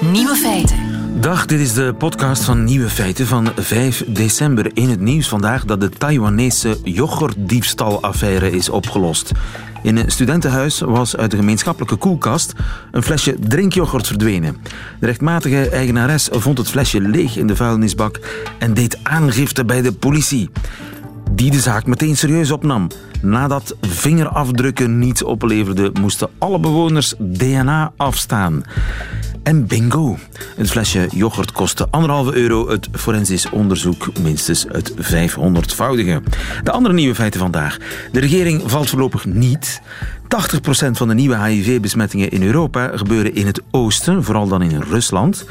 Nieuwe feiten. Dag, dit is de podcast van Nieuwe Feiten van 5 december. In het nieuws vandaag dat de Taiwanese yoghurtdiefstalaffaire is opgelost. In een studentenhuis was uit de gemeenschappelijke koelkast een flesje drinkyoghurt verdwenen. De rechtmatige eigenares vond het flesje leeg in de vuilnisbak en deed aangifte bij de politie. Die de zaak meteen serieus opnam. Nadat vingerafdrukken niets opleverden, moesten alle bewoners DNA afstaan. En bingo. Het flesje yoghurt kostte anderhalve euro. Het forensisch onderzoek minstens het 500voudige. De andere nieuwe feiten vandaag. De regering valt voorlopig niet. 80% van de nieuwe HIV-besmettingen in Europa gebeuren in het oosten, vooral dan in Rusland.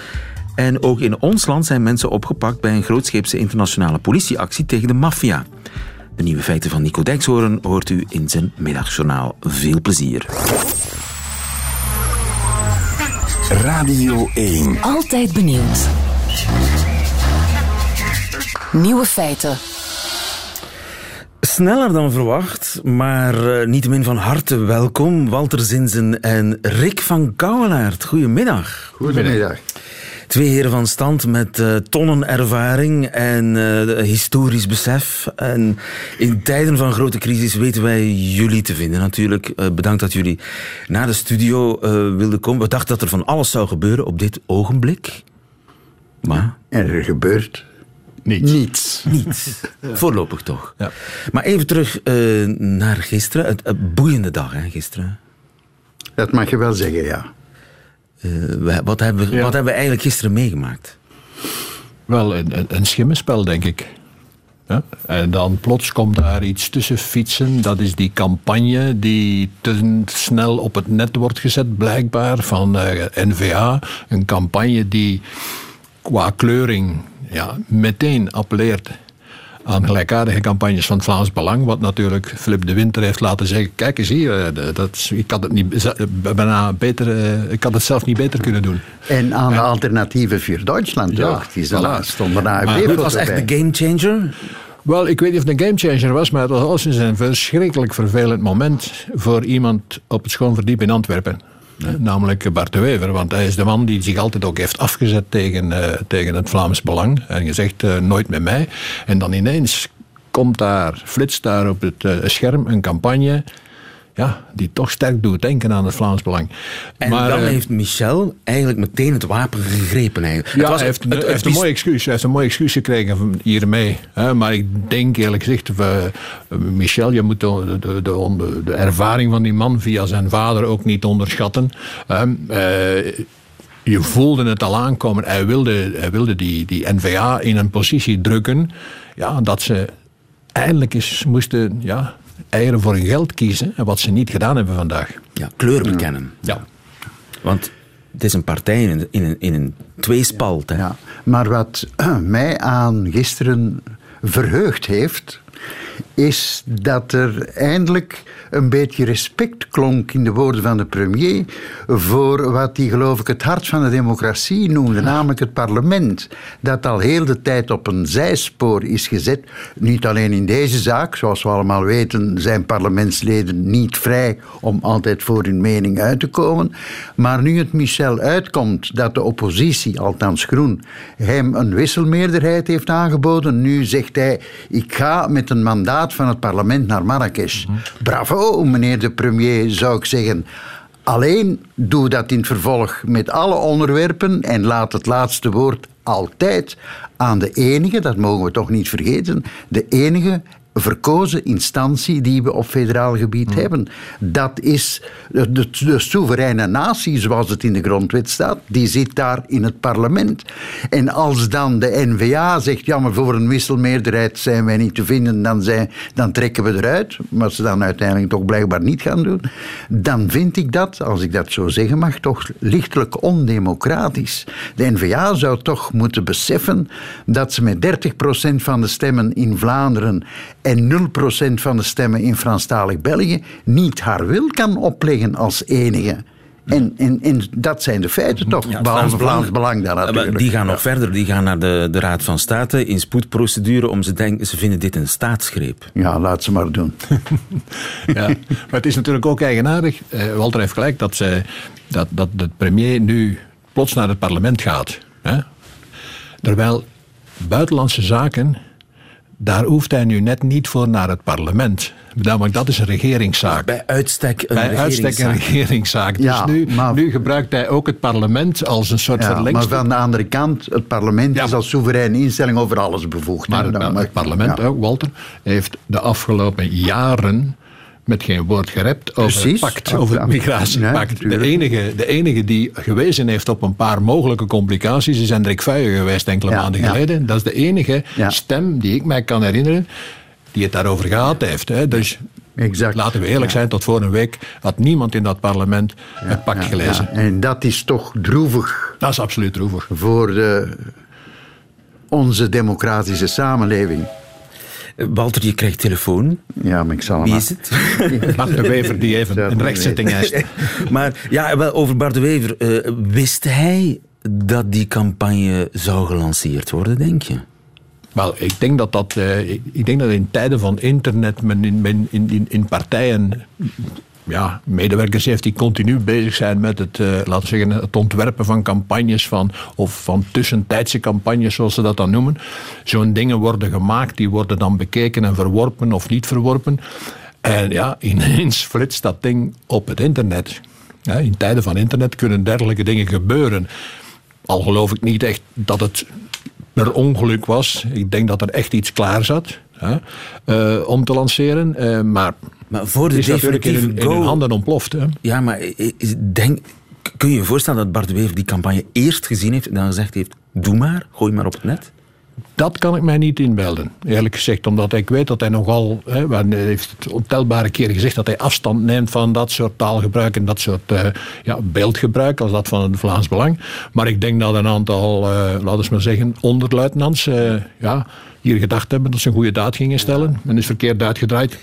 En ook in ons land zijn mensen opgepakt bij een grootscheepse internationale politieactie tegen de maffia. De nieuwe feiten van Nico Dijkshoorn hoort u in zijn middagjournaal. Veel plezier. Radio 1. Altijd benieuwd. Nieuwe feiten. Sneller dan verwacht, maar uh, niettemin van harte welkom. Walter Zinzen en Rick van Kouwenaert. Goedemiddag. Goedemiddag. Twee heren van stand met uh, tonnen ervaring en uh, historisch besef. En in tijden van grote crisis weten wij jullie te vinden natuurlijk. Uh, bedankt dat jullie naar de studio wilden komen. We dachten dat er van alles zou gebeuren op dit ogenblik. Maar... En er gebeurt Niets. Niets. Niets. Voorlopig toch. Ja. Maar even terug naar gisteren. Het, het boeiende dag, hè, gisteren. Dat mag je wel zeggen, ja. Uh, wat, hebben ja. wat hebben we eigenlijk gisteren meegemaakt? Wel, een, een schimmenspel, denk ik. Ja? En dan plots komt daar iets tussen fietsen. Dat is die campagne die te snel op het net wordt gezet, blijkbaar, van uh, NVA. Een campagne die qua kleuring ja, meteen appelleert aan gelijkaardige campagnes van het Vlaams Belang. Wat natuurlijk Philip de Winter heeft laten zeggen. Kijk eens hier, dat, ik, had het niet, bijna beter, ik had het zelf niet beter kunnen doen. En aan de alternatieven voor Duitsland ja, ook. Die voilà. stonden daar maar, Het was echt de gamechanger. Wel, ik weet niet of het een gamechanger was, maar het was alleszins een verschrikkelijk vervelend moment voor iemand op het schoonverdiep in Antwerpen. Namelijk Bart de Wever, want hij is de man die zich altijd ook heeft afgezet tegen, uh, tegen het Vlaams Belang. En gezegd, uh, nooit met mij. En dan ineens komt daar, flitst daar op het uh, scherm een campagne ja, die toch sterk doet denken aan het Vlaams Belang. En maar, dan uh, heeft Michel eigenlijk meteen het wapen gegrepen. Eigenlijk. Ja, het was, hij heeft, het, het, heeft een mooi excuus, hij heeft een mooi excuus gekregen hiermee. Hè, maar ik denk eerlijk gezegd, we, Michel, je moet de, de, de, de, ervaring van die man via zijn vader ook niet onderschatten. Uh, je voelde het al aankomen. Hij wilde, hij wilde die, die NVA in een positie drukken ja, dat ze eindelijk eens moesten... Ja, eieren voor hun geld kiezen. En wat ze niet gedaan hebben vandaag. Ja, kleur bekennen. Ja. Want het is een partij in een, in een, in een tweespalt. Ja. Maar wat mij aan gisteren verheugd heeft, is dat er eindelijk een beetje respect klonk in de woorden van de premier voor wat hij geloof ik het hart van de democratie noemde, namelijk het parlement, dat al heel de tijd op een zijspoor is gezet. Niet alleen in deze zaak, zoals we allemaal weten zijn parlementsleden niet vrij om altijd voor hun mening uit te komen, maar nu het Michel uitkomt dat de oppositie, althans groen, hem een wisselmeerderheid heeft aangeboden, nu zegt hij ik ga met een mandaat van het parlement naar Marrakesh. Bravo, meneer de premier, zou ik zeggen. Alleen doe dat in het vervolg met alle onderwerpen en laat het laatste woord altijd aan de enige, dat mogen we toch niet vergeten, de enige verkozen instantie die we op federaal gebied hmm. hebben. Dat is de, de, de, soevereine natie, zoals het in de grondwet staat, die zit daar in het parlement. En als dan de NVA zegt, ja, maar voor een wisselmeerderheid zijn wij niet te vinden, dan, zijn, dan trekken we eruit, wat ze dan uiteindelijk toch blijkbaar niet gaan doen, dan vind ik dat, als ik dat zo zeggen mag, toch lichtelijk ondemocratisch. De NVA zou toch moeten beseffen dat ze met 30% van de stemmen in Vlaanderen en 0% van de stemmen in Franstalig België niet haar wil kan opleggen als enige En, en, en dat zijn de feiten toch, Ja, behalve Vlaams Belang dan Maar natuurlijk. Die gaan nog Ja. verder. Die gaan naar de, de Raad van State in spoedprocedure. Om ze, denken, ze vinden dit een staatsgreep. Ja, laat ze maar doen. Ja. Maar het is natuurlijk ook eigenaardig. eh, Walter heeft gelijk dat, zij, dat, dat de premier nu plots naar het parlement gaat. Hè? Terwijl buitenlandse zaken, daar hoeft hij nu net niet voor naar het parlement. Namelijk, dat is een regeringszaak. Bij uitstek een Bij uitstek een regeringszaak. regeringszaak. Ja, dus nu, maar- nu gebruikt hij ook het parlement als een soort Ja, maar verlengstuk. van de andere kant, het parlement Ja. is als soevereine instelling over alles bevoegd. Maar hè. het, parlement, ja. ook, Walter, heeft de afgelopen jaren met geen woord gerept over Precies. het pact, over het migratiepact. Ja, de, enige, de enige die gewezen heeft op een paar mogelijke complicaties is Hendrik Vuijen geweest enkele Ja, maanden ja. geleden. Dat is de enige stem die ik mij kan herinneren die het daarover gehad heeft. Hè. Dus Exact. laten we eerlijk zijn, tot voor een week had niemand in dat parlement het pact Ja, gelezen. En dat is toch droevig Dat is absoluut droevig. voor de, onze democratische samenleving. Eh, Walter, je krijgt telefoon. Ja, maar ik zal hem Wie maar- is het? Bart de Wever die even een rechtszitting eist. maar ja, wel, over Bart de Wever. eh, wist hij dat die campagne zou gelanceerd worden, denk je? Wel, ik denk dat dat. eh, ik, ik denk dat in tijden van internet men in, men in, in, in partijen. Ja, medewerkers heeft die continu bezig zijn met het, eh, laten we zeggen, het ontwerpen van campagnes van, of van tussentijdse campagnes, zoals ze dat dan noemen. Zo'n dingen worden gemaakt, die worden dan bekeken en verworpen of niet verworpen. En ja, ineens flitst dat ding op het internet. Ja, in tijden van internet kunnen dergelijke dingen gebeuren. Al geloof ik niet echt dat het per ongeluk was. Ik denk dat er echt iets klaar zat eh, om te lanceren. eh, maar Maar voor de is natuurlijk in, hun- in hun go... handen ontploft. Hè. Ja, maar denk, kun je je voorstellen dat Bart Wever die campagne eerst gezien heeft en dan gezegd heeft, doe maar, gooi maar op het net? Dat kan ik mij niet inbeelden, eerlijk gezegd. Omdat ik weet dat hij nogal, hè, hij heeft het ontelbare keren gezegd, dat hij afstand neemt van dat soort taalgebruik en dat soort eh, ja, beeldgebruik, als dat van het Vlaams Belang. Maar ik denk dat een aantal, laten we maar zeggen, onderluitenants eh, ja, hier gedacht hebben dat ze een goede daad gingen stellen. En is verkeerd uitgedraaid.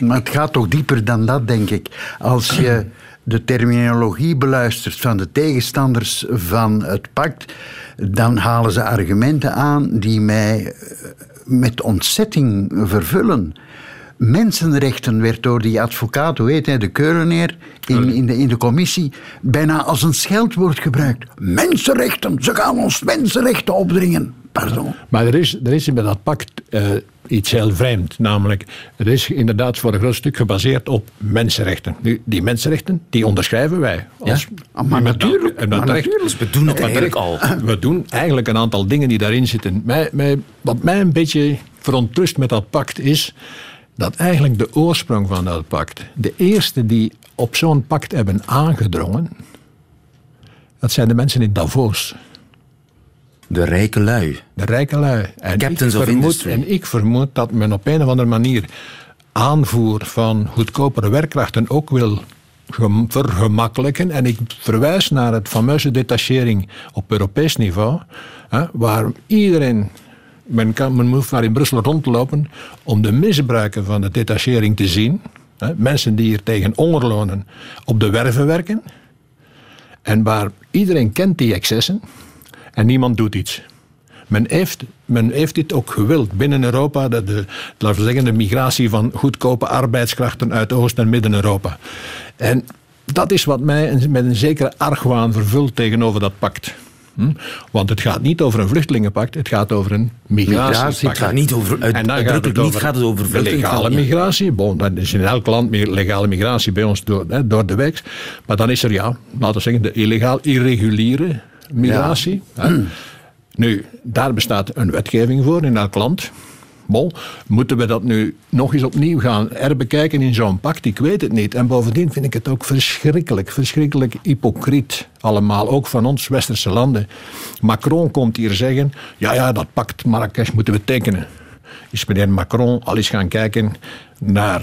Maar het gaat toch dieper dan dat, denk ik. Als je de terminologie beluistert van de tegenstanders van het pact, dan halen ze argumenten aan die mij eh, met ontzetting vervullen. Mensenrechten werd door die advocaat, hoe heet hij, de Keuleneer, in, in, de, in de commissie, bijna als een scheldwoord gebruikt. Mensenrechten, ze gaan ons mensenrechten opdringen. Pardon. Maar er is, er is bij dat pact eh, iets heel vreemd. Namelijk, het is inderdaad voor een groot stuk gebaseerd op mensenrechten. Nu, die mensenrechten, die onderschrijven wij. Als, Ah, maar met- natuurlijk, dat maar natuurlijk. Dus we doen het Maar eigenlijk terecht. We doen eigenlijk een aantal dingen die daarin zitten. Mij, mij, wat mij een beetje verontrust met dat pact is dat eigenlijk de oorsprong van dat pact, de eerste die op zo'n pact hebben aangedrongen, dat zijn de mensen in Davos. De rijke lui. De rijke lui. En Captains ik of vermoed, industry. En ik vermoed dat men op een of andere manier aanvoer van goedkopere werkkrachten ook wil gem- vergemakkelijken. En ik verwijs naar het fameuze detachering op Europees niveau, hè, waar iedereen. Men, kan, men moet maar in Brussel rondlopen om de misbruiken van de detachering te zien. Mensen die hier tegen hongerlonen op de werven werken. En waar iedereen kent die excessen en niemand doet iets. Men heeft, men heeft dit ook gewild binnen Europa, de, de, laten we zeggen, de migratie van goedkope arbeidskrachten uit Oost- en Midden-Europa. En dat is wat mij met een zekere argwaan vervult tegenover dat pact. Hm? Want het gaat niet over een vluchtelingenpact, het gaat over een migratiepact. Migratie, Het gaat niet over, uit, En dan uitdrukkelijk niet gaat het over de legale Ja. migratie. Bon, dat is in elk land meer legale migratie bij ons door, hè, door de week. Maar dan is er, ja, laten we zeggen, de illegaal irreguliere migratie. Nu, daar bestaat een wetgeving voor in elk land. Bon, moeten we dat nu nog eens opnieuw gaan herbekijken in zo'n pact? Ik weet het niet. En bovendien vind ik het ook verschrikkelijk, verschrikkelijk hypocriet. Allemaal, ook van ons westerse landen. Macron komt hier zeggen, ja, ja, dat pact Marrakesh moeten we tekenen. Is meneer Macron al eens gaan kijken naar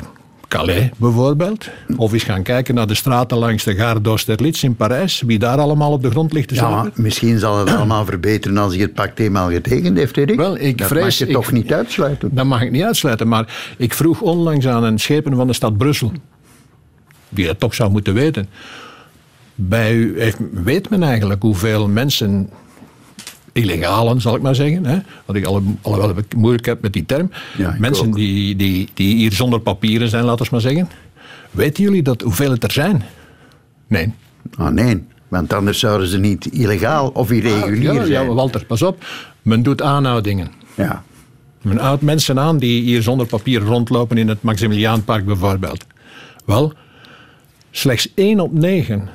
Calais bijvoorbeeld? Of is gaan kijken naar de straten langs de Gare d'Austerlitz in Parijs? Wie daar allemaal op de grond ligt te Ja, misschien zal het allemaal verbeteren als hij het pact eenmaal getekend heeft, Erik. Wel, ik dat vrees- mag je ik- toch niet uitsluiten. Dat mag ik niet uitsluiten, maar ik vroeg onlangs aan een schepen van de stad Brussel, die dat toch zou moeten weten. bij u, heeft, weet men eigenlijk hoeveel mensen, illegalen zal ik maar zeggen, hè, wat ik alhoewel ik moeilijk heb met die term, Ja, mensen ook. die, die, die hier zonder papieren zijn, laten we maar zeggen. Weten jullie dat, hoeveel het er zijn? Nee. Oh nee, want anders zouden ze niet illegaal of irregulier ja, ja, zijn. Walter, pas op. Men doet aanhoudingen. Ja. Men houdt mensen aan die hier zonder papier rondlopen in het Maximiliaanpark bijvoorbeeld. Wel, slechts één op negen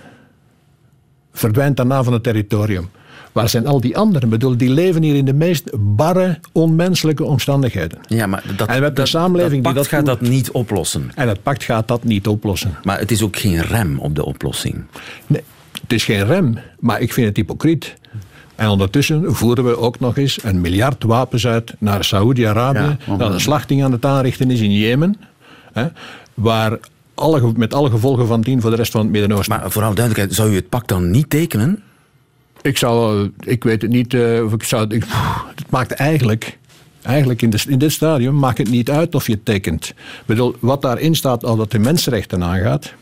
verdwijnt daarna van het territorium. Waar zijn al die anderen? Ik bedoel, die leven hier in de meest barre, onmenselijke omstandigheden. Ja, maar dat, En we hebben dat, samenleving dat dat gaat dat niet oplossen. En het pact gaat dat niet oplossen. Maar het is ook geen rem op de oplossing. Nee, het is geen rem, maar ik vind het hypocriet. En ondertussen voeren we ook nog eens een miljard wapens uit naar Saoedi-Arabië, Ja, dat een slachting aan het aanrichten is in Jemen, hè, waar alle, met alle gevolgen van dien voor de rest van het Midden-Oosten. Maar vooral duidelijkheid, zou u het pact dan niet tekenen? Ik zou, eh, ik weet het niet, eh, of ik zou, het maakt eigenlijk, eigenlijk in, in dit stadium maakt het niet uit of je tekent. Bedoel, wat daarin staat, als dat de mensenrechten aangaat,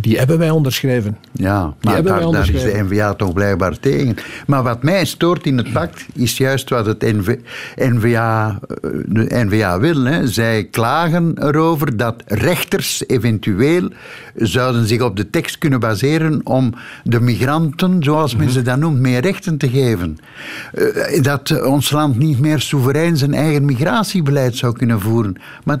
die hebben wij onderschreven. Ja, maar daar, daar is de. NVA toch blijkbaar tegen. Maar wat mij stoort in het pact is juist wat het NV, NVA, eh, de NVA wil. Hè. Zij klagen erover dat rechters eventueel zouden zich op de tekst kunnen baseren om de migranten, zoals men ze dat noemt, meer rechten te geven. Eh, Dat ons land niet meer soeverein zijn eigen migratiebeleid zou kunnen voeren. Maar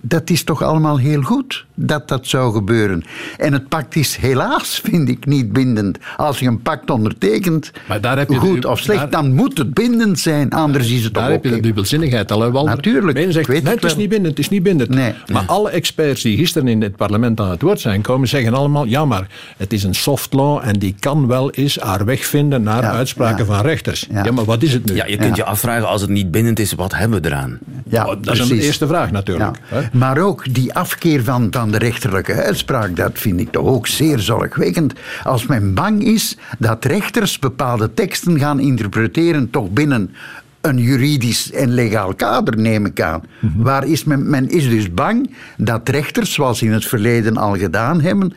dat is toch allemaal heel goed dat dat zou gebeuren. En het pact is helaas, vind ik, niet bindend. Als je een pact ondertekent, Maar daar heb je de- goed of slecht, daar- dan moet het bindend zijn. Anders is het toch Daar heb je de dubbelzinnigheid al, hè, Walter? Natuurlijk, ene zegt, ik weet nee, het het is wel. niet bindend, het is niet bindend. Nee. Maar alle experts die gisteren in het parlement aan het woord zijn komen, zeggen allemaal, ja, maar het is een soft law en die kan wel eens haar weg vinden naar Ja, uitspraken ja. van rechters. Ja. Ja. maar wat is het nu? Ja, je kunt je afvragen, als het niet bindend is, wat hebben we eraan? Ja, Oh, dat is een eerste vraag natuurlijk. Maar ook die afkeer van, van de rechterlijke uitspraak, dat vind ik toch ook zeer zorgwekkend. Als men bang is dat rechters bepaalde teksten gaan interpreteren, toch binnen een juridisch en legaal kader, neem ik aan. Mhm. Waar is men, men is dus bang dat rechters, zoals ze in het verleden al gedaan hebben,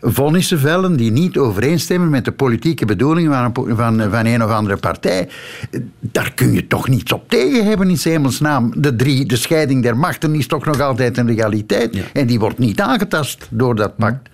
vonnissen vellen die niet overeenstemmen met de politieke bedoelingen van een, van, van een of andere partij. Daar kun je toch niets op tegen hebben in hemelsnaam. De, drie, de scheiding der machten is toch nog altijd een legaliteit. En die wordt niet aangetast door dat pact.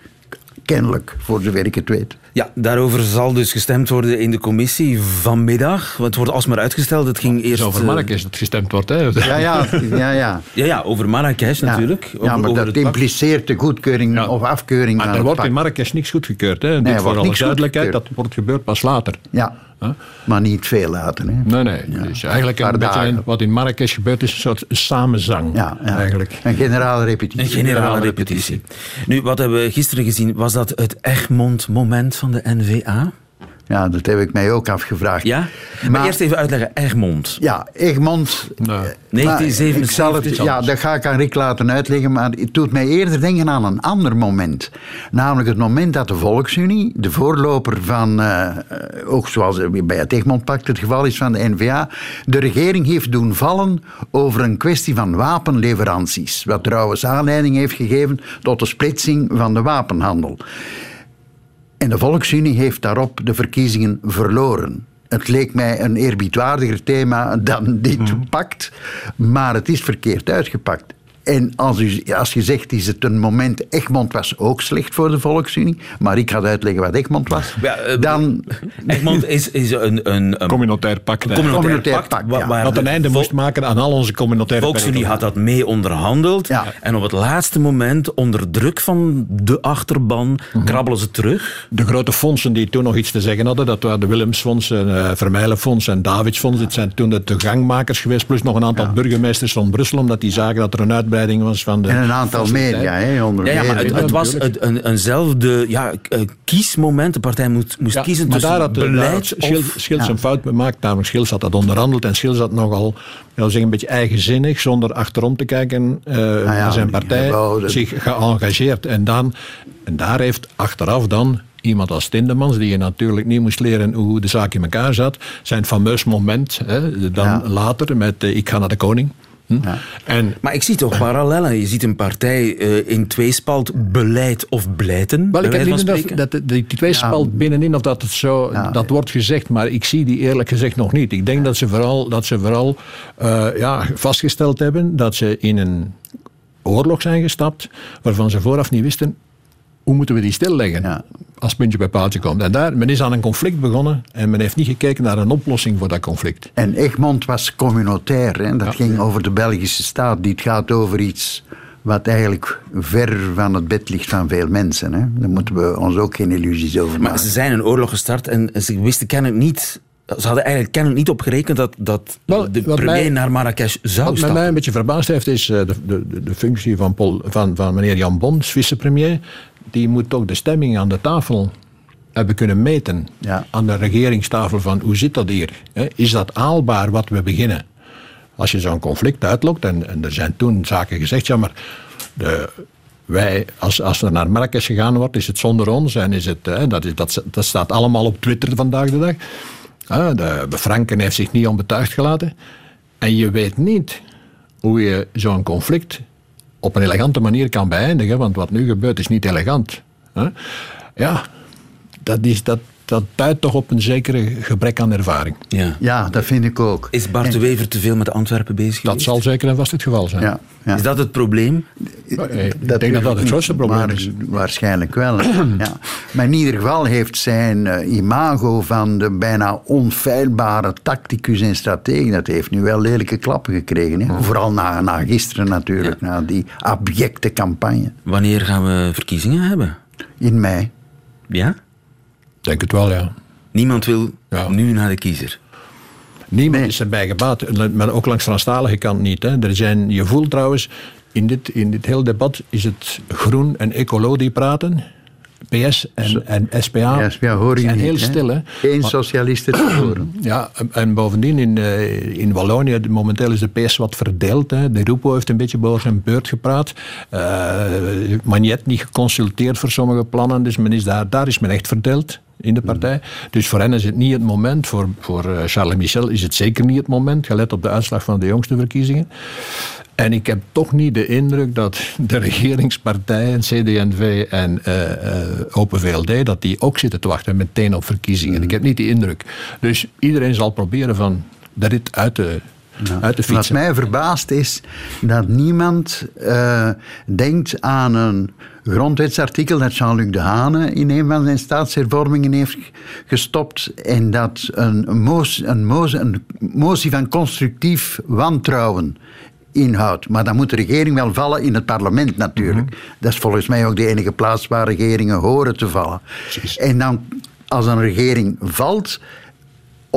Kennelijk, voor zover ik het weet. Ja, daarover zal dus gestemd worden in de commissie vanmiddag. Want het wordt alsmaar uitgesteld. Het ging Het is eerst... over eh, Marrakesh dat gestemd wordt. Hè. Ja, ja, ja. ja. Ja, ja, over Marrakesh Ja. natuurlijk. Ja, Over- maar over dat impliceert de goedkeuring Ja. of afkeuring Maar van er het wordt in pact. Marrakesh niks goedgekeurd. Hè. Dit wordt voor alle niks duidelijkheid, dat wordt gebeurd pas later. Ja, Huh? maar niet veel later. Hè. Nee, nee. Dus eigenlijk een beetje een- wat in Marrakesh gebeurt is een soort samenzang. Ja, ja. Eigenlijk. Een generale repetitie. Een generale repetitie. Nu, wat hebben we gisteren gezien? Was dat het Egmond-moment van de NVA? Ja, dat heb ik mij ook afgevraagd. Ja? Maar, eerst even uitleggen. Egmond. Ja, Egmond. Maar 1977. ik zal het, ja, dat ga ik aan Rick laten uitleggen, maar het doet mij eerder denken aan een ander moment. Namelijk het moment dat de Volksunie, de voorloper van, eh, eh, ook zoals bij het Egmondpact het geval is van de NVA, de regering heeft doen vallen over een kwestie van wapenleveranties. Wat trouwens aanleiding heeft gegeven tot de splitsing van de wapenhandel. En de Volksunie heeft daarop de verkiezingen verloren. Het leek mij een eerbiedwaardiger thema dan dit pact, maar het is verkeerd uitgepakt. En als, u, als je zegt, is het een moment... Egmond was ook slecht voor de Volksunie, maar ik ga uitleggen wat Egmond was. Ja, eh, dan... Egmond is, is een, een, een Communautair pact. hè. communautair Communautair pact, pact, ja. waar Dat een einde moest maken aan al onze communautaire Volksunie had dat mee onderhandeld. Ja. En op het laatste moment, onder druk van de achterban, Mhm. krabbelen ze terug. De grote fondsen die toen nog iets te zeggen hadden, dat waren de Willemsfonds, uh, Vermeilenfonds en Davidsfonds. Dit zijn toen de gangmakers geweest, plus nog een aantal burgemeesters van Brussel, omdat die zagen dat er een uitbreiding was van de... En een aantal media, hè, onder Ja, ja, maar het, meer. het was een, eenzelfde ja, eh, kiesmoment. De partij moet, moest Ja, kiezen maar tussen daar had daar beleid had Schil, of... Schils een fout gemaakt. Namelijk Schils had dat onderhandeld en Schils had nogal ja, zeggen, een beetje eigenzinnig, zonder achterom te kijken, eh naar zijn partij zich geëngageerd. En, dan, en daar heeft achteraf dan iemand als Tindemans, die je natuurlijk niet moest leren hoe de zaak in elkaar zat, zijn fameus moment, hè, dan Ja. later met eh, Ik ga naar de koning. Hm? En, Maar ik zie toch parallellen. Je ziet een partij eh, in tweespalt beleid of blijten. wel, ik heb niet dat, dat die, die tweespalt binnenin of dat het zo, Ja. dat wordt gezegd, maar ik zie die eerlijk gezegd nog niet. Ik denk dat ze vooral, dat ze vooral eh, ja, vastgesteld hebben dat ze in een oorlog zijn gestapt waarvan ze vooraf niet wisten hoe moeten we die stilleggen Ja. als puntje bij paaltje komt. En daar, men is aan een conflict begonnen en men heeft niet gekeken naar een oplossing voor dat conflict. En Egmond was communautair. Hè? Dat Ja. ging over de Belgische staat. Dit gaat over iets wat eigenlijk ver van het bed ligt van veel mensen. Hè? Daar moeten we ons ook geen illusies over Maar maken. ze zijn een oorlog gestart en ze wisten kennelijk niet... Ze hadden eigenlijk kennelijk niet op gerekend dat, dat Wel, de premier mij- naar Marrakesh zou Wat mij, stappen. mij een beetje verbaasd heeft, is eh, de, de, de- de functie van, Paul, van, van meneer Jan Bons, vicepremier. Die moet toch de stemming aan de tafel hebben kunnen meten. Ja. Aan de regeringstafel van hoe zit dat hier? Is dat haalbaar wat we beginnen? Als je zo'n conflict uitlokt, en, en er zijn toen zaken gezegd, ja maar de, wij, als, als er naar Marrakesh gegaan wordt, is het zonder ons en is het, hè, dat, is, dat, dat staat allemaal op Twitter vandaag de dag. De, de Franken heeft zich niet onbetuigd gelaten. En je weet niet hoe je zo'n conflict op een elegante manier kan beëindigen, want wat nu gebeurt is niet elegant. hè. Ja, dat, is, dat, dat duidt toch op een zekere gebrek aan ervaring. Ja. Ja, dat vind ik ook. Is Bart de Wever te veel met Antwerpen bezig Dat zal zeker en vast het geval zijn. Ja, ja. Is dat het probleem? Eh, Ik denk dat dat het grootste probleem maar, is. Waarschijnlijk wel. ja. Maar in ieder geval heeft zijn eh, imago van de bijna onfeilbare tacticus en stratege, dat heeft nu wel lelijke klappen gekregen. Hè? Vooral na, na gisteren natuurlijk, na die abjecte campagne Wanneer gaan we verkiezingen hebben? in mei. Ja? Ik denk het wel, ja. Niemand wil Ja. nu naar de kiezer. Niemand Nee. is erbij gebaat, maar ook langs Franstalige kant niet. Hè. Er zijn, je voelt trouwens, in dit, in dit hele debat is het groen en ecolo die praten. PS en, en SPA Ja, ja, hoor je zijn niet, heel hè? stil. Hè. Geen socialisten te horen. Ja, en- en bovendien in, eh, in Wallonië, momenteel is de PS wat verdeeld. Hè. De Rupo heeft een beetje boven zijn beurt gepraat. Eh Magnet niet geconsulteerd voor sommige plannen, dus men is daar, daar is men echt verdeeld in de partij. Dus voor hen is het niet het moment, voor, voor eh, Charles Michel is het zeker niet het moment, gelet op de uitslag van de jongste verkiezingen. En ik heb toch niet de indruk dat de regeringspartijen, CD&V en eh, Open VLD, dat die ook zitten te wachten meteen op verkiezingen. Ik heb niet die indruk. Dus iedereen zal proberen van de rit uit te, uit te Wat mij verbaast is dat niemand denkt aan een grondwetsartikel dat Jean-Luc Dehane in een van zijn staatshervormingen heeft gestopt en dat een, motie, een, motie, een motie van constructief wantrouwen inhoudt. Maar dan moet de regering wel vallen in het parlement natuurlijk. Dat is volgens mij ook de enige plaats waar regeringen horen te vallen. En dan, als een regering valt,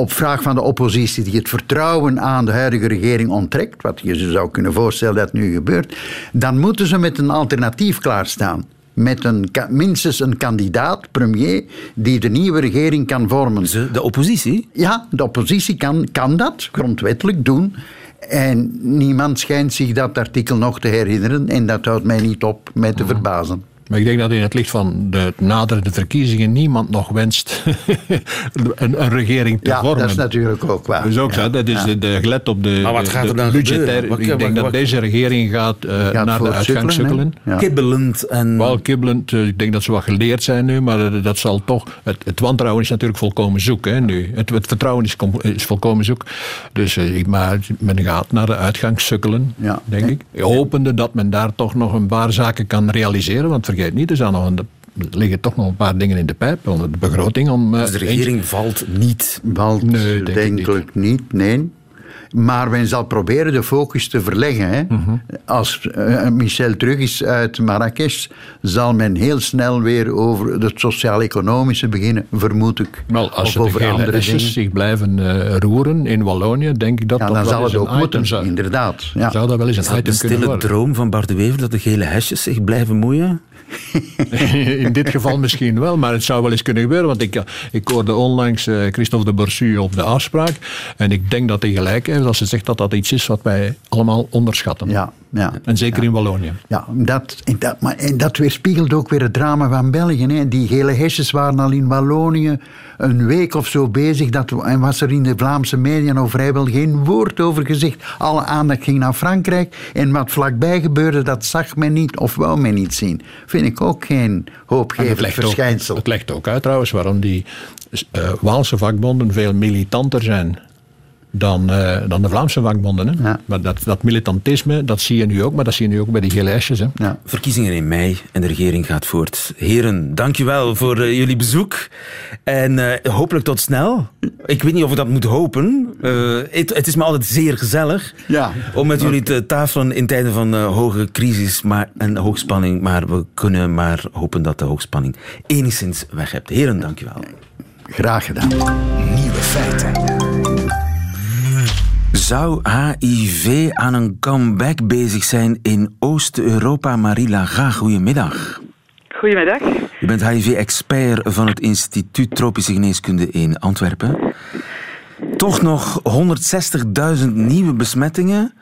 op vraag van de oppositie die het vertrouwen aan de huidige regering onttrekt, wat je zou kunnen voorstellen dat nu gebeurt, dan moeten ze met een alternatief klaarstaan. Met een, minstens een kandidaat, premier, die de nieuwe regering kan vormen. De oppositie? Ja, de oppositie kan, kan dat grondwettelijk doen. En niemand schijnt zich dat artikel nog te herinneren. En dat houdt mij niet op mij te verbazen. Maar ik denk dat in het licht van de naderende verkiezingen niemand nog wenst een, een regering te Ja, vormen. dat is natuurlijk ook waar. Dat is ook Ja, zo. Dat is ja. de, de gelet op de, Maar wat gaat er de dan? Wat- Ik denk wat- dat wat- deze regering gaat, eh, Gaat naar de hè? Ja. Kibbelend en... Wel kibbelend, eh, ik denk dat ze wat geleerd zijn nu, maar dat zal toch. Het, het wantrouwen is natuurlijk volkomen zoek hè, nu. Het, het vertrouwen is, volkomen zoek. Dus eh, ik- maar men gaat naar de uitgangssukkelen, Ja. denk ik. Hopende dat men daar toch nog een paar zaken kan realiseren. Want vergeet niet, er, zijn nog een, er liggen toch nog een paar dingen in de pijp onder de begroting. Om, eh, Dus de regering valt niet. Valt Nee, denk ik denkelijk niet. nee. Maar men zal proberen de focus te verleggen. Hè. Mhm. Als eh, Michel terug is uit Marrakesh, zal men heel snel weer over het sociaal-economische beginnen, vermoed ik. Wel, als of de over gele andere zich blijven eh, roeren in Wallonië, denk ik dat Ja, dat dan wel zal het ook moeten, zou, inderdaad. Ja. zou dat wel eens Is een dat de item kunnen stille worden. droom van Bart de Wever dat de gele hesjes zich blijven moeien? In dit geval misschien wel, maar het zou wel eens kunnen gebeuren. Want ik, ik hoorde onlangs eh, Christophe de Borsu op de afspraak. En ik denk dat hij gelijk hè, als ze zegt dat dat iets is wat wij allemaal onderschatten. Ja, ja. En zeker in Wallonië. Ja, dat, en dat, maar, en dat weerspiegelt ook weer het drama van België. Hè. Die gele hesjes waren al in Wallonië een week of zo bezig. Dat, en was er in de Vlaamse media nog vrijwel geen woord over gezegd. Alle aandacht ging naar Frankrijk. En wat vlakbij gebeurde, dat zag men niet of wou men niet zien. Vind ik ook geen hoopgevend verschijnsel. Ook, het legt ook uit trouwens waarom die uh, Waalse vakbonden veel militanter zijn dan, uh, dan de Vlaamse vakbonden. Hè? Ja. Maar dat, dat militantisme, dat zie je nu ook, maar dat zie je nu ook bij die gele Hè? Ja. Verkiezingen in mei en de regering gaat voort. Heren, dankjewel voor uh, jullie bezoek. En uh, hopelijk tot snel. Ik weet niet of ik dat moet hopen. Het, het, is me altijd zeer gezellig ja. om met jullie te tafelen in tijden van hoge crisis maar, en hoogspanning. Maar we kunnen maar hopen dat de hoogspanning enigszins weg hebt. Heren, dankjewel. Graag gedaan. Nieuwe feiten. Zou HIV aan een comeback bezig zijn in Oost-Europa? Marila Ga, goedemiddag. Goedemiddag. Je bent HIV-expert van het Instituut Tropische Geneeskunde in Antwerpen. Toch nog 160.000 nieuwe besmettingen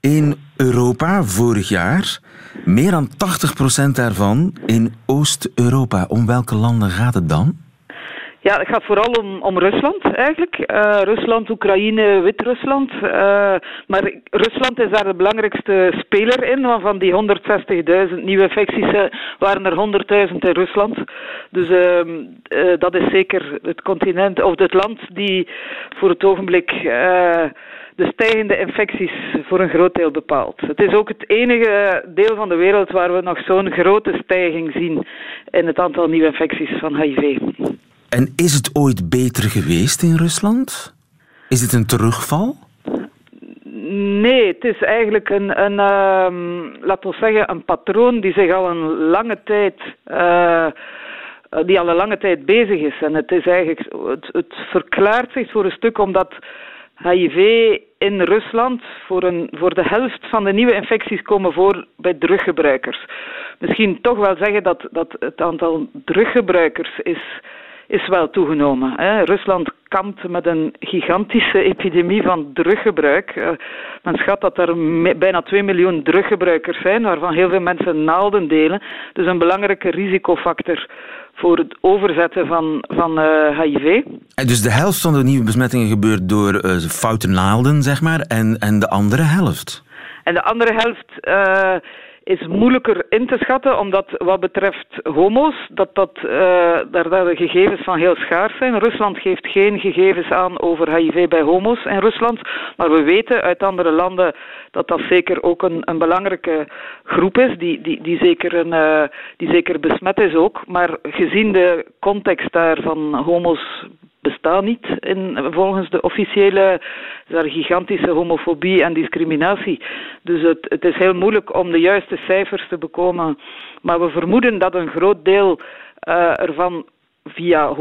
in Europa vorig jaar. Meer dan 80% daarvan in Oost-Europa. Om welke landen gaat het dan? Ja, het gaat vooral om, om Rusland eigenlijk. Uh, Rusland, Oekraïne, Wit-Rusland. Uh, maar Rusland is daar de belangrijkste speler in. Want van die 160.000 nieuwe infecties uh, waren er 100.000 in Rusland. Dus ehm, dat is zeker het continent, of het land die voor het ogenblik de stijgende infecties voor een groot deel bepaalt. Het is ook het enige deel van de wereld waar we nog zo'n grote stijging zien in het aantal nieuwe infecties van HIV. En is het ooit beter geweest in Rusland? Is het een terugval? Nee, het is eigenlijk een, een uh, laten we zeggen, een patroon die zich al een lange tijd, uh, die al een lange tijd bezig is. En het is eigenlijk, het, het verklaart zich voor een stuk omdat HIV in Rusland voor, een, voor de helft van de nieuwe infecties komen voor bij druggebruikers. Misschien toch wel zeggen dat, dat het aantal druggebruikers is is wel toegenomen. Hè. Rusland kampt met een gigantische epidemie van druggebruik. Uh, men schat dat er bijna 2 miljoen druggebruikers zijn, waarvan heel veel mensen naalden delen. Dus een belangrijke risicofactor voor het overzetten van, van uh, eh, HIV. En dus de helft van de nieuwe besmettingen gebeurt door uh, foute naalden, zeg maar, en, en de andere helft? En de andere helft is moeilijker in te schatten, omdat wat betreft homo's, dat, dat, uh, daar, daar de gegevens van heel schaars zijn. Rusland geeft geen gegevens aan over HIV bij homo's in Rusland, maar we weten uit andere landen dat dat zeker ook een, een belangrijke groep is, die, die, die, zeker een, uh, die zeker besmet is ook. Maar gezien de context daar van homo's bestaat niet in, volgens de officiële daar gigantische homofobie en discriminatie. Dus het, het is heel moeilijk om de juiste cijfers te bekomen. Maar we vermoeden dat een groot deel uh, ervan via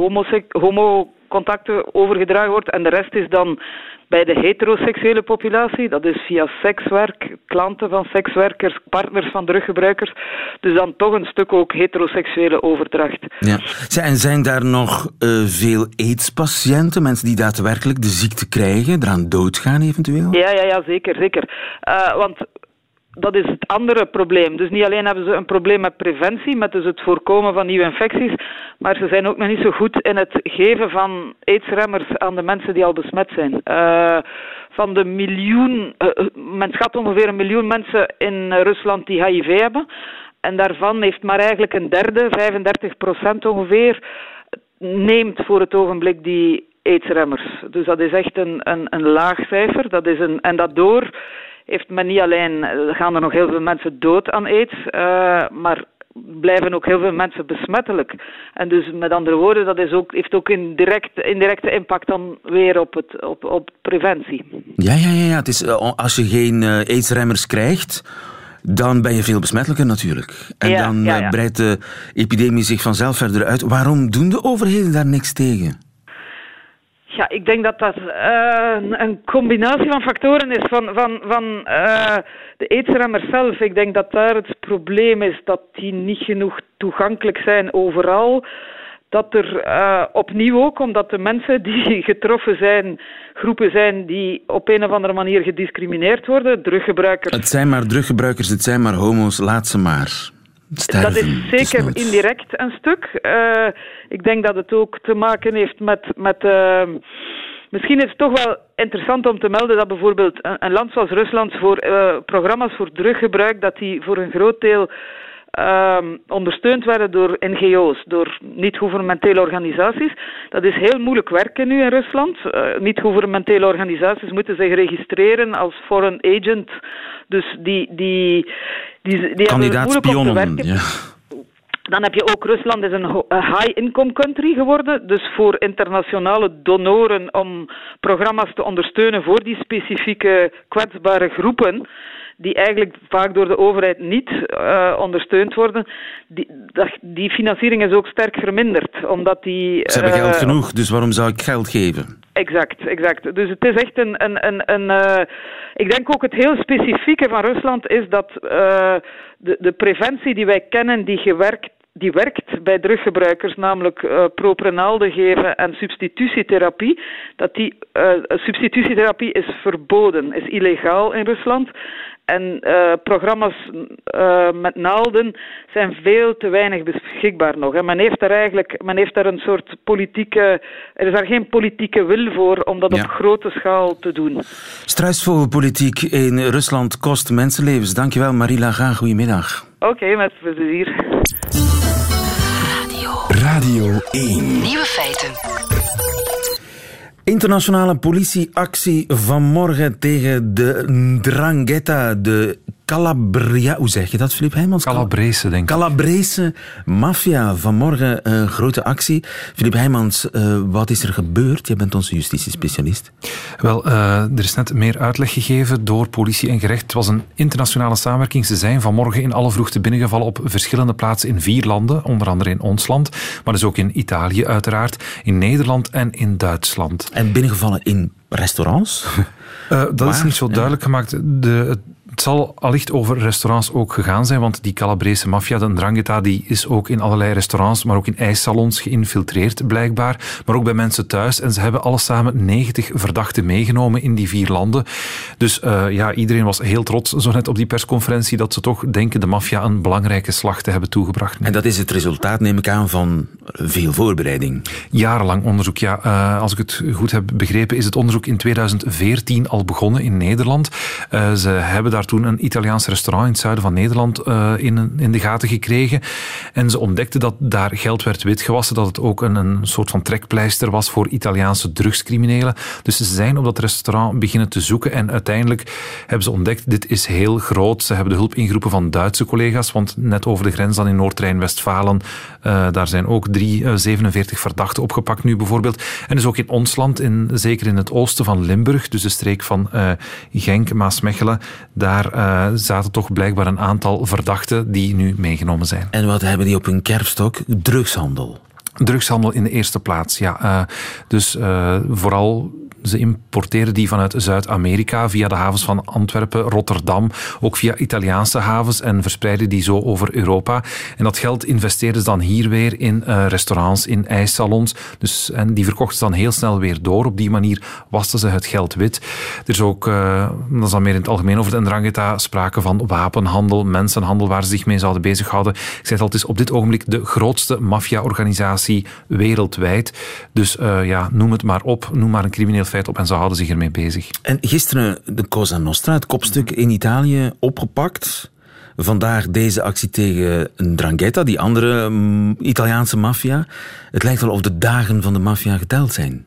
homocontacten overgedragen wordt en de rest is dan bij de heteroseksuele populatie, dat is via sekswerk, klanten van sekswerkers, partners van druggebruikers. Dus dan toch een stuk ook heteroseksuele overdracht. Ja. En zijn daar nog uh, veel AIDS-patiënten, mensen die daadwerkelijk de ziekte krijgen, eraan doodgaan eventueel? Ja, ja, ja zeker. zeker. Uh, want dat is het andere probleem. Dus niet alleen hebben ze een probleem met preventie, met dus het voorkomen van nieuwe infecties, maar ze zijn ook nog niet zo goed in het geven van aidsremmers aan de mensen die al besmet zijn. Uh, van de miljoen, uh, men schat ongeveer een miljoen mensen in Rusland die HIV hebben. En daarvan heeft maar eigenlijk een derde, 35 procent ongeveer, neemt voor het ogenblik die aidsremmers. Dus dat is echt een, een, een laag cijfer. Dat is een, en dat door heeft men niet alleen, eh, gaan er nog heel veel mensen dood aan aids, uh, maar blijven ook heel veel mensen besmettelijk. En dus met andere woorden, dat is ook, heeft ook een direct, indirecte impact dan weer op, het, op, op preventie. Ja, ja, ja, ja. Het is, eh, als je geen aidsremmers krijgt, dan ben je veel besmettelijker natuurlijk. En dan breidt de epidemie zich vanzelf verder uit. Waarom doen de overheden daar niks tegen? Ja, ik denk dat dat uh, een combinatie van factoren is van, van, van uh, de aidsremmers zelf. Ik denk dat daar het probleem is dat die niet genoeg toegankelijk zijn overal. dat er uh, opnieuw ook, omdat de mensen die getroffen zijn, groepen zijn die op een of andere manier gediscrimineerd worden, druggebruikers. Het zijn maar druggebruikers, het zijn maar homo's, laat ze maar. Sterven, dat is zeker indirect een stuk. Uh, ik denk dat het ook te maken heeft met. met uh, misschien is het toch wel interessant om te melden dat bijvoorbeeld een, een land zoals Rusland voor uh, programma's voor druggebruik, dat die voor een groot deel um, ondersteund werden door NGO's, door niet-governementele organisaties. Dat is heel moeilijk werken nu in Rusland. Uh, niet-governementele organisaties moeten zich registreren als foreign agent. Dus die, die, die, die hebben moeilijk om te werken. Ja. Dan heb je ook Rusland is een high-income country geworden. Dus voor internationale donoren om programma's te ondersteunen voor die specifieke kwetsbare groepen die eigenlijk vaak door de overheid niet uh, ondersteund worden, die, die financiering is ook sterk verminderd. Omdat die, Ze hebben geld uh, genoeg, dus waarom zou ik geld geven? Exact, exact. Dus het is echt een... een, een, een uh, ik denk ook het heel specifieke van Rusland is dat de, de preventie die wij kennen, die gewerkt die werkt bij druggebruikers, namelijk uh, proprenalde geven en substitutietherapie. Dat die uh, substitutietherapie is verboden, is illegaal in Rusland. En uh, programma's uh, met naalden zijn veel te weinig beschikbaar nog. En men heeft daar eigenlijk men heeft daar een soort politieke. Er is daar geen politieke wil voor om dat ja. op grote schaal te doen. Struisvogelpolitiek in Rusland kost mensenlevens. Dankjewel, Marie Laga. Goedemiddag. Oké, okay, met plezier. Radio. Radio 1. Nieuwe feiten. Internationale politieactie vanmorgen tegen de Drangheta, de Calabria, hoe zeg je dat, Filip Heijmans? Calabrese, denk ik. Calabrese maffia. Vanmorgen een uh, grote actie. Filip Heijmans, uh, wat is er gebeurd? Je bent onze justitiespecialist. Wel, uh, er is net meer uitleg gegeven door politie en gerecht. Het was een internationale samenwerking. Ze zijn vanmorgen in alle vroegte binnengevallen op verschillende plaatsen in vier landen, onder andere in ons land, maar dus ook in Italië uiteraard, in Nederland en in Duitsland. En binnengevallen in restaurants? dat Waar? is niet zo duidelijk gemaakt. De, het zal allicht over restaurants ook gegaan zijn, want die Calabrese maffia, de Ndrangheta, die is ook in allerlei restaurants, maar ook in ijssalons geïnfiltreerd blijkbaar, maar ook bij mensen thuis. En ze hebben alle samen 90 verdachten meegenomen in die vier landen. Dus uh, ja, iedereen was heel trots, zo net op die persconferentie, dat ze toch denken de maffia een belangrijke slag te hebben toegebracht. En dat is het resultaat, neem ik aan, van veel voorbereiding. Jarenlang onderzoek, ja. Uh, als ik het goed heb begrepen, is het onderzoek in 2014 al begonnen in Nederland. Uh, ze hebben daar toen een Italiaans restaurant in het zuiden van Nederland uh, in, in de gaten gekregen. En ze ontdekten dat daar geld werd witgewassen, dat het ook een, een soort van trekpleister was voor Italiaanse drugscriminelen. Dus ze zijn op dat restaurant beginnen te zoeken en uiteindelijk hebben ze ontdekt, dit is heel groot. Ze hebben de hulp ingeroepen van Duitse collega's, want net over de grens dan in Noord-Rijn-Westfalen, uh, daar zijn ook drie, uh, 47 verdachten opgepakt nu bijvoorbeeld. En dus ook in ons land, in, zeker in het oosten van Limburg, dus de streek van uh, Genk, Maasmechelen, daar zaten toch blijkbaar een aantal verdachten die nu meegenomen zijn. En wat hebben die op hun kerfstok? Drugshandel. Drugshandel in de eerste plaats, ja. Dus vooral ze importeren die vanuit Zuid-Amerika via de havens van Antwerpen, Rotterdam, ook via Italiaanse havens en verspreiden die zo over Europa. En dat geld investeerden ze dan hier weer in uh, restaurants, in ijssalons. Dus, en die verkochten ze dan heel snel weer door. Op die manier wasten ze het geld wit. Er is ook, uh, dat is dan meer in het algemeen over de Ndrangheta, sprake van wapenhandel, mensenhandel waar ze zich mee zouden bezighouden. Ik zei het al, het is op dit ogenblik de grootste maffia-organisatie wereldwijd. Dus uh, ja, noem het maar op, noem maar een crimineel feit op en ze houden zich ermee bezig. En gisteren de Cosa Nostra, het kopstuk in Italië, opgepakt. Vandaag deze actie tegen Drangheta, die andere um, Italiaanse maffia. Het lijkt wel of de dagen van de maffia geteld zijn.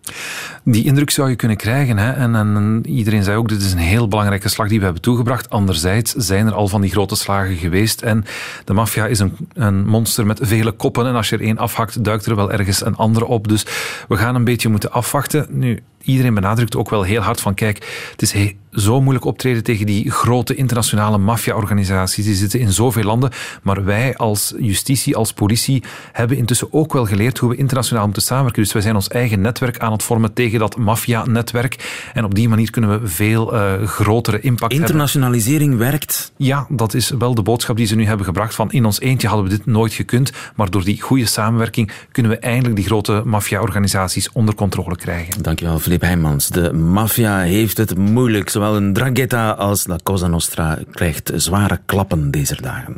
Die indruk zou je kunnen krijgen. Hè? En, en, iedereen zei ook, dit is een heel belangrijke slag die we hebben toegebracht. Anderzijds zijn er al van die grote slagen geweest. En de maffia is een, een monster met vele koppen. En als je er één afhakt, duikt er wel ergens een andere op. Dus we gaan een beetje moeten afwachten. Nu, iedereen benadrukt ook wel heel hard van kijk, het is zo moeilijk optreden tegen die grote internationale maffia-organisaties. Die zitten in zoveel landen. Maar wij als justitie, als politie, hebben intussen ook wel geleerd hoe we internationaal moeten samenwerken. Dus wij zijn ons eigen netwerk aan het vormen tegen dat maffia-netwerk. En op die manier kunnen we veel uh, grotere impact Internationalisering werkt? Ja, dat is wel de boodschap die ze nu hebben gebracht. Van in ons eentje hadden we dit nooit gekund. Maar door die goede samenwerking kunnen we eindelijk die grote maffia-organisaties onder controle krijgen. Dankjewel, Filip Heijmans. De maffia heeft het moeilijk. Zowel een Drangheta als La Cosa Nostra krijgt zware klappen deze dagen.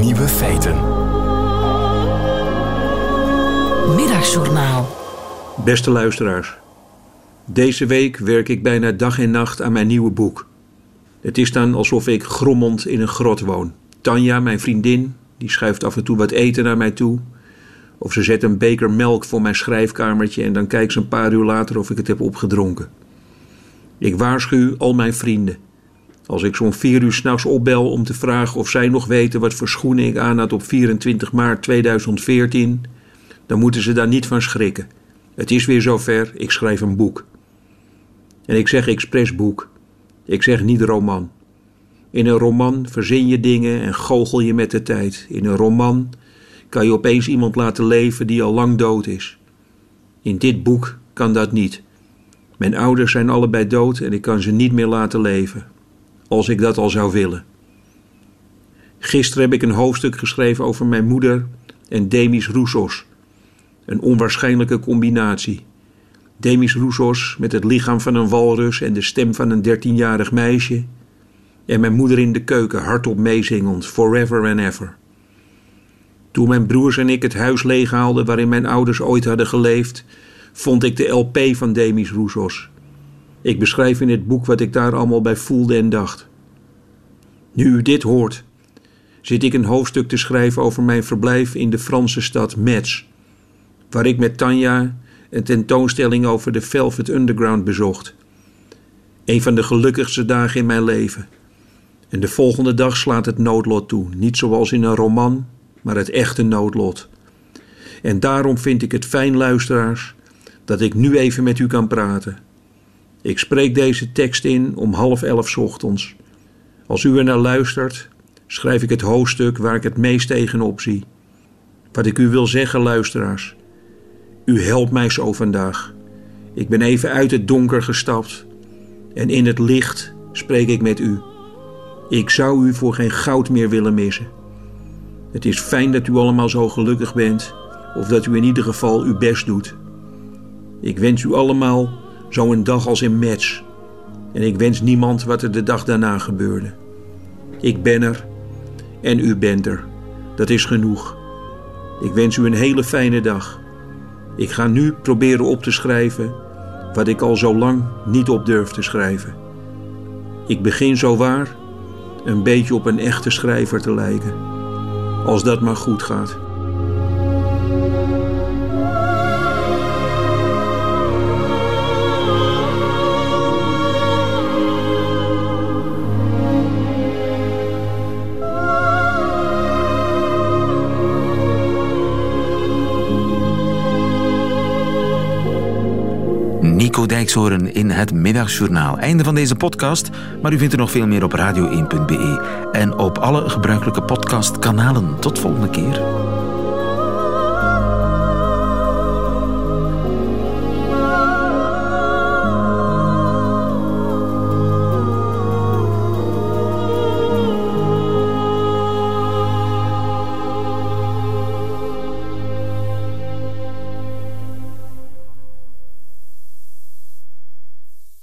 Nieuwe feiten. Middagjournaal. Beste luisteraars. Deze week werk ik bijna dag en nacht aan mijn nieuwe boek. Het is dan alsof ik grommend in een grot woon. Tanja, mijn vriendin, die schuift af en toe wat eten naar mij toe. Of ze zet een beker melk voor mijn schrijfkamertje en dan kijkt ze een paar uur later of ik het heb opgedronken. Ik waarschuw al mijn vrienden. Als ik zo'n vier uur s'nachts opbel om te vragen of zij nog weten wat voor schoenen ik aan had op 24 maart 2014, dan moeten ze daar niet van schrikken. Het is weer zover, ik schrijf een boek. En ik zeg expres boek. Ik zeg niet roman. In een roman verzin je dingen en goochel je met de tijd. In een roman kan je opeens iemand laten leven die al lang dood is. In dit boek kan dat niet. Mijn ouders zijn allebei dood en ik kan ze niet meer laten leven, als ik dat al zou willen. Gisteren heb ik een hoofdstuk geschreven over mijn moeder en Demis Roussos. Een onwaarschijnlijke combinatie. Demis Roussos met het lichaam van een walrus en de stem van een dertienjarig meisje. En mijn moeder in de keuken hardop meezingend, forever and ever. Toen mijn broers en ik het huis leeghaalden waarin mijn ouders ooit hadden geleefd, vond ik de LP van Demis Roussos. Ik beschrijf in het boek wat ik daar allemaal bij voelde en dacht. Nu u dit hoort, zit ik een hoofdstuk te schrijven over mijn verblijf in de Franse stad Metz, waar ik met Tanja een tentoonstelling over de Velvet Underground bezocht. Een van de gelukkigste dagen in mijn leven. En de volgende dag slaat het noodlot toe, niet zoals in een roman, maar het echte noodlot. En daarom vind ik het fijn, luisteraars, dat ik nu even met u kan praten. Ik spreek deze tekst in om half elf ochtends. Als u er naar luistert, schrijf ik het hoofdstuk waar ik het meest tegenop zie. Wat ik u wil zeggen, luisteraars. U helpt mij zo vandaag. Ik ben even uit het donker gestapt en in het licht spreek ik met u. Ik zou u voor geen goud meer willen missen. Het is fijn dat u allemaal zo gelukkig bent, of dat u in ieder geval uw best doet. Ik wens u allemaal zo'n dag als in Metz. En ik wens niemand wat er de dag daarna gebeurde. Ik ben er en u bent er. Dat is genoeg. Ik wens u een hele fijne dag. Ik ga nu proberen op te schrijven wat ik al zo lang niet op durf te schrijven. Ik begin zo waar een beetje op een echte schrijver te lijken. Als dat maar goed gaat. Nico in het Middagjournaal. Einde van deze podcast, maar u vindt er nog veel meer op radio1.be en op alle gebruikelijke podcastkanalen. Tot volgende keer.